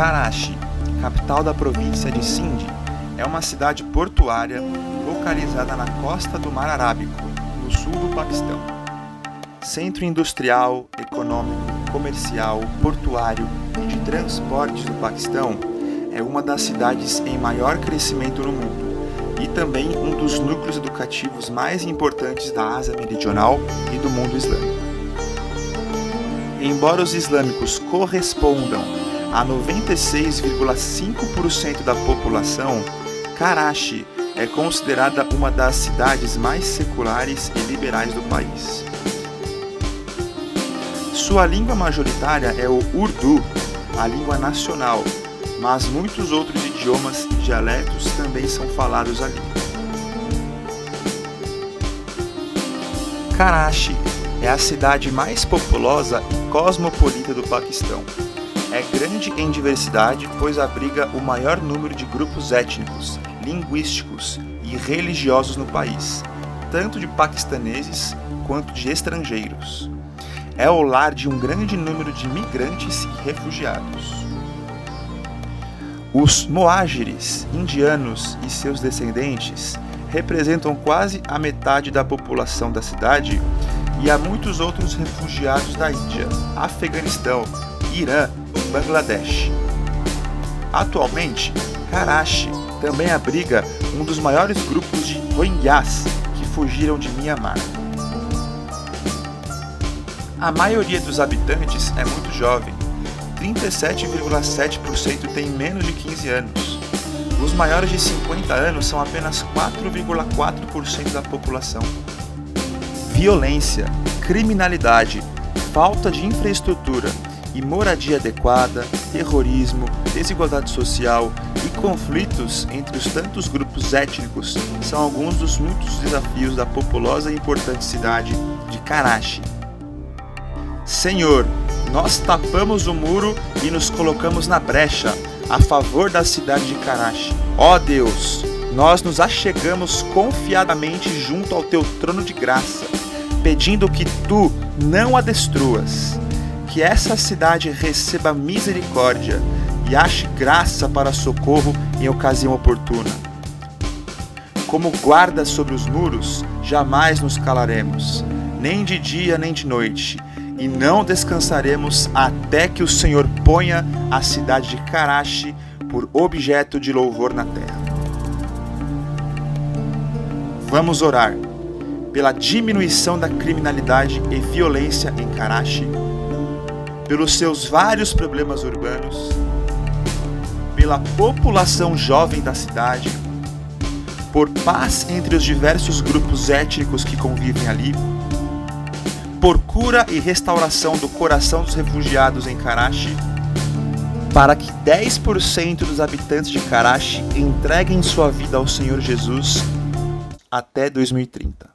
Karachi, capital da província de Sindh, é uma cidade portuária localizada na costa do Mar Arábico, no sul do Paquistão. Centro industrial, econômico, comercial, portuário e de transportes do Paquistão, é uma das cidades em maior crescimento no mundo e também um dos núcleos educativos mais importantes da Ásia Meridional e do mundo islâmico. Embora os islâmicos correspondam a 96,5% da população, Karachi é considerada uma das cidades mais seculares e liberais do país. Sua língua majoritária é o Urdu, a língua nacional, mas muitos outros idiomas e dialetos também são falados ali. Karachi é a cidade mais populosa e cosmopolita do Paquistão. É grande em diversidade, pois abriga o maior número de grupos étnicos, linguísticos e religiosos no país, tanto de paquistaneses quanto de estrangeiros. É o lar de um grande número de migrantes e refugiados. Os Moágires, indianos e seus descendentes representam quase a metade da população da cidade e há muitos outros refugiados da Índia, Afeganistão, Irã e Bangladesh. Atualmente, Karachi também abriga um dos maiores grupos de Rohingyas que fugiram de Myanmar. A maioria dos habitantes é muito jovem, 37,7% tem menos de 15 anos. Os maiores de 50 anos são apenas 4,4% da população. Violência, criminalidade, falta de infraestrutura e moradia adequada, terrorismo, desigualdade social e conflitos entre os tantos grupos étnicos são alguns dos muitos desafios da populosa e importante cidade de Karachi. Senhor, nós tapamos o muro e nos colocamos na brecha a favor da cidade de Karachi. Ó Deus, nós nos achegamos confiadamente junto ao teu trono de graça, pedindo que tu não a destruas, que essa cidade receba misericórdia e ache graça para socorro em ocasião oportuna. Como guarda sobre os muros, jamais nos calaremos, nem de dia nem de noite e não descansaremos até que o Senhor ponha a cidade de Karachi por objeto de louvor na terra. Vamos orar pela diminuição da criminalidade e violência em Karachi, pelos seus vários problemas urbanos, pela população jovem da cidade, por paz entre os diversos grupos étnicos que convivem ali por cura e restauração do coração dos refugiados em Karachi, para que 10% dos habitantes de Karachi entreguem sua vida ao Senhor Jesus até 2030.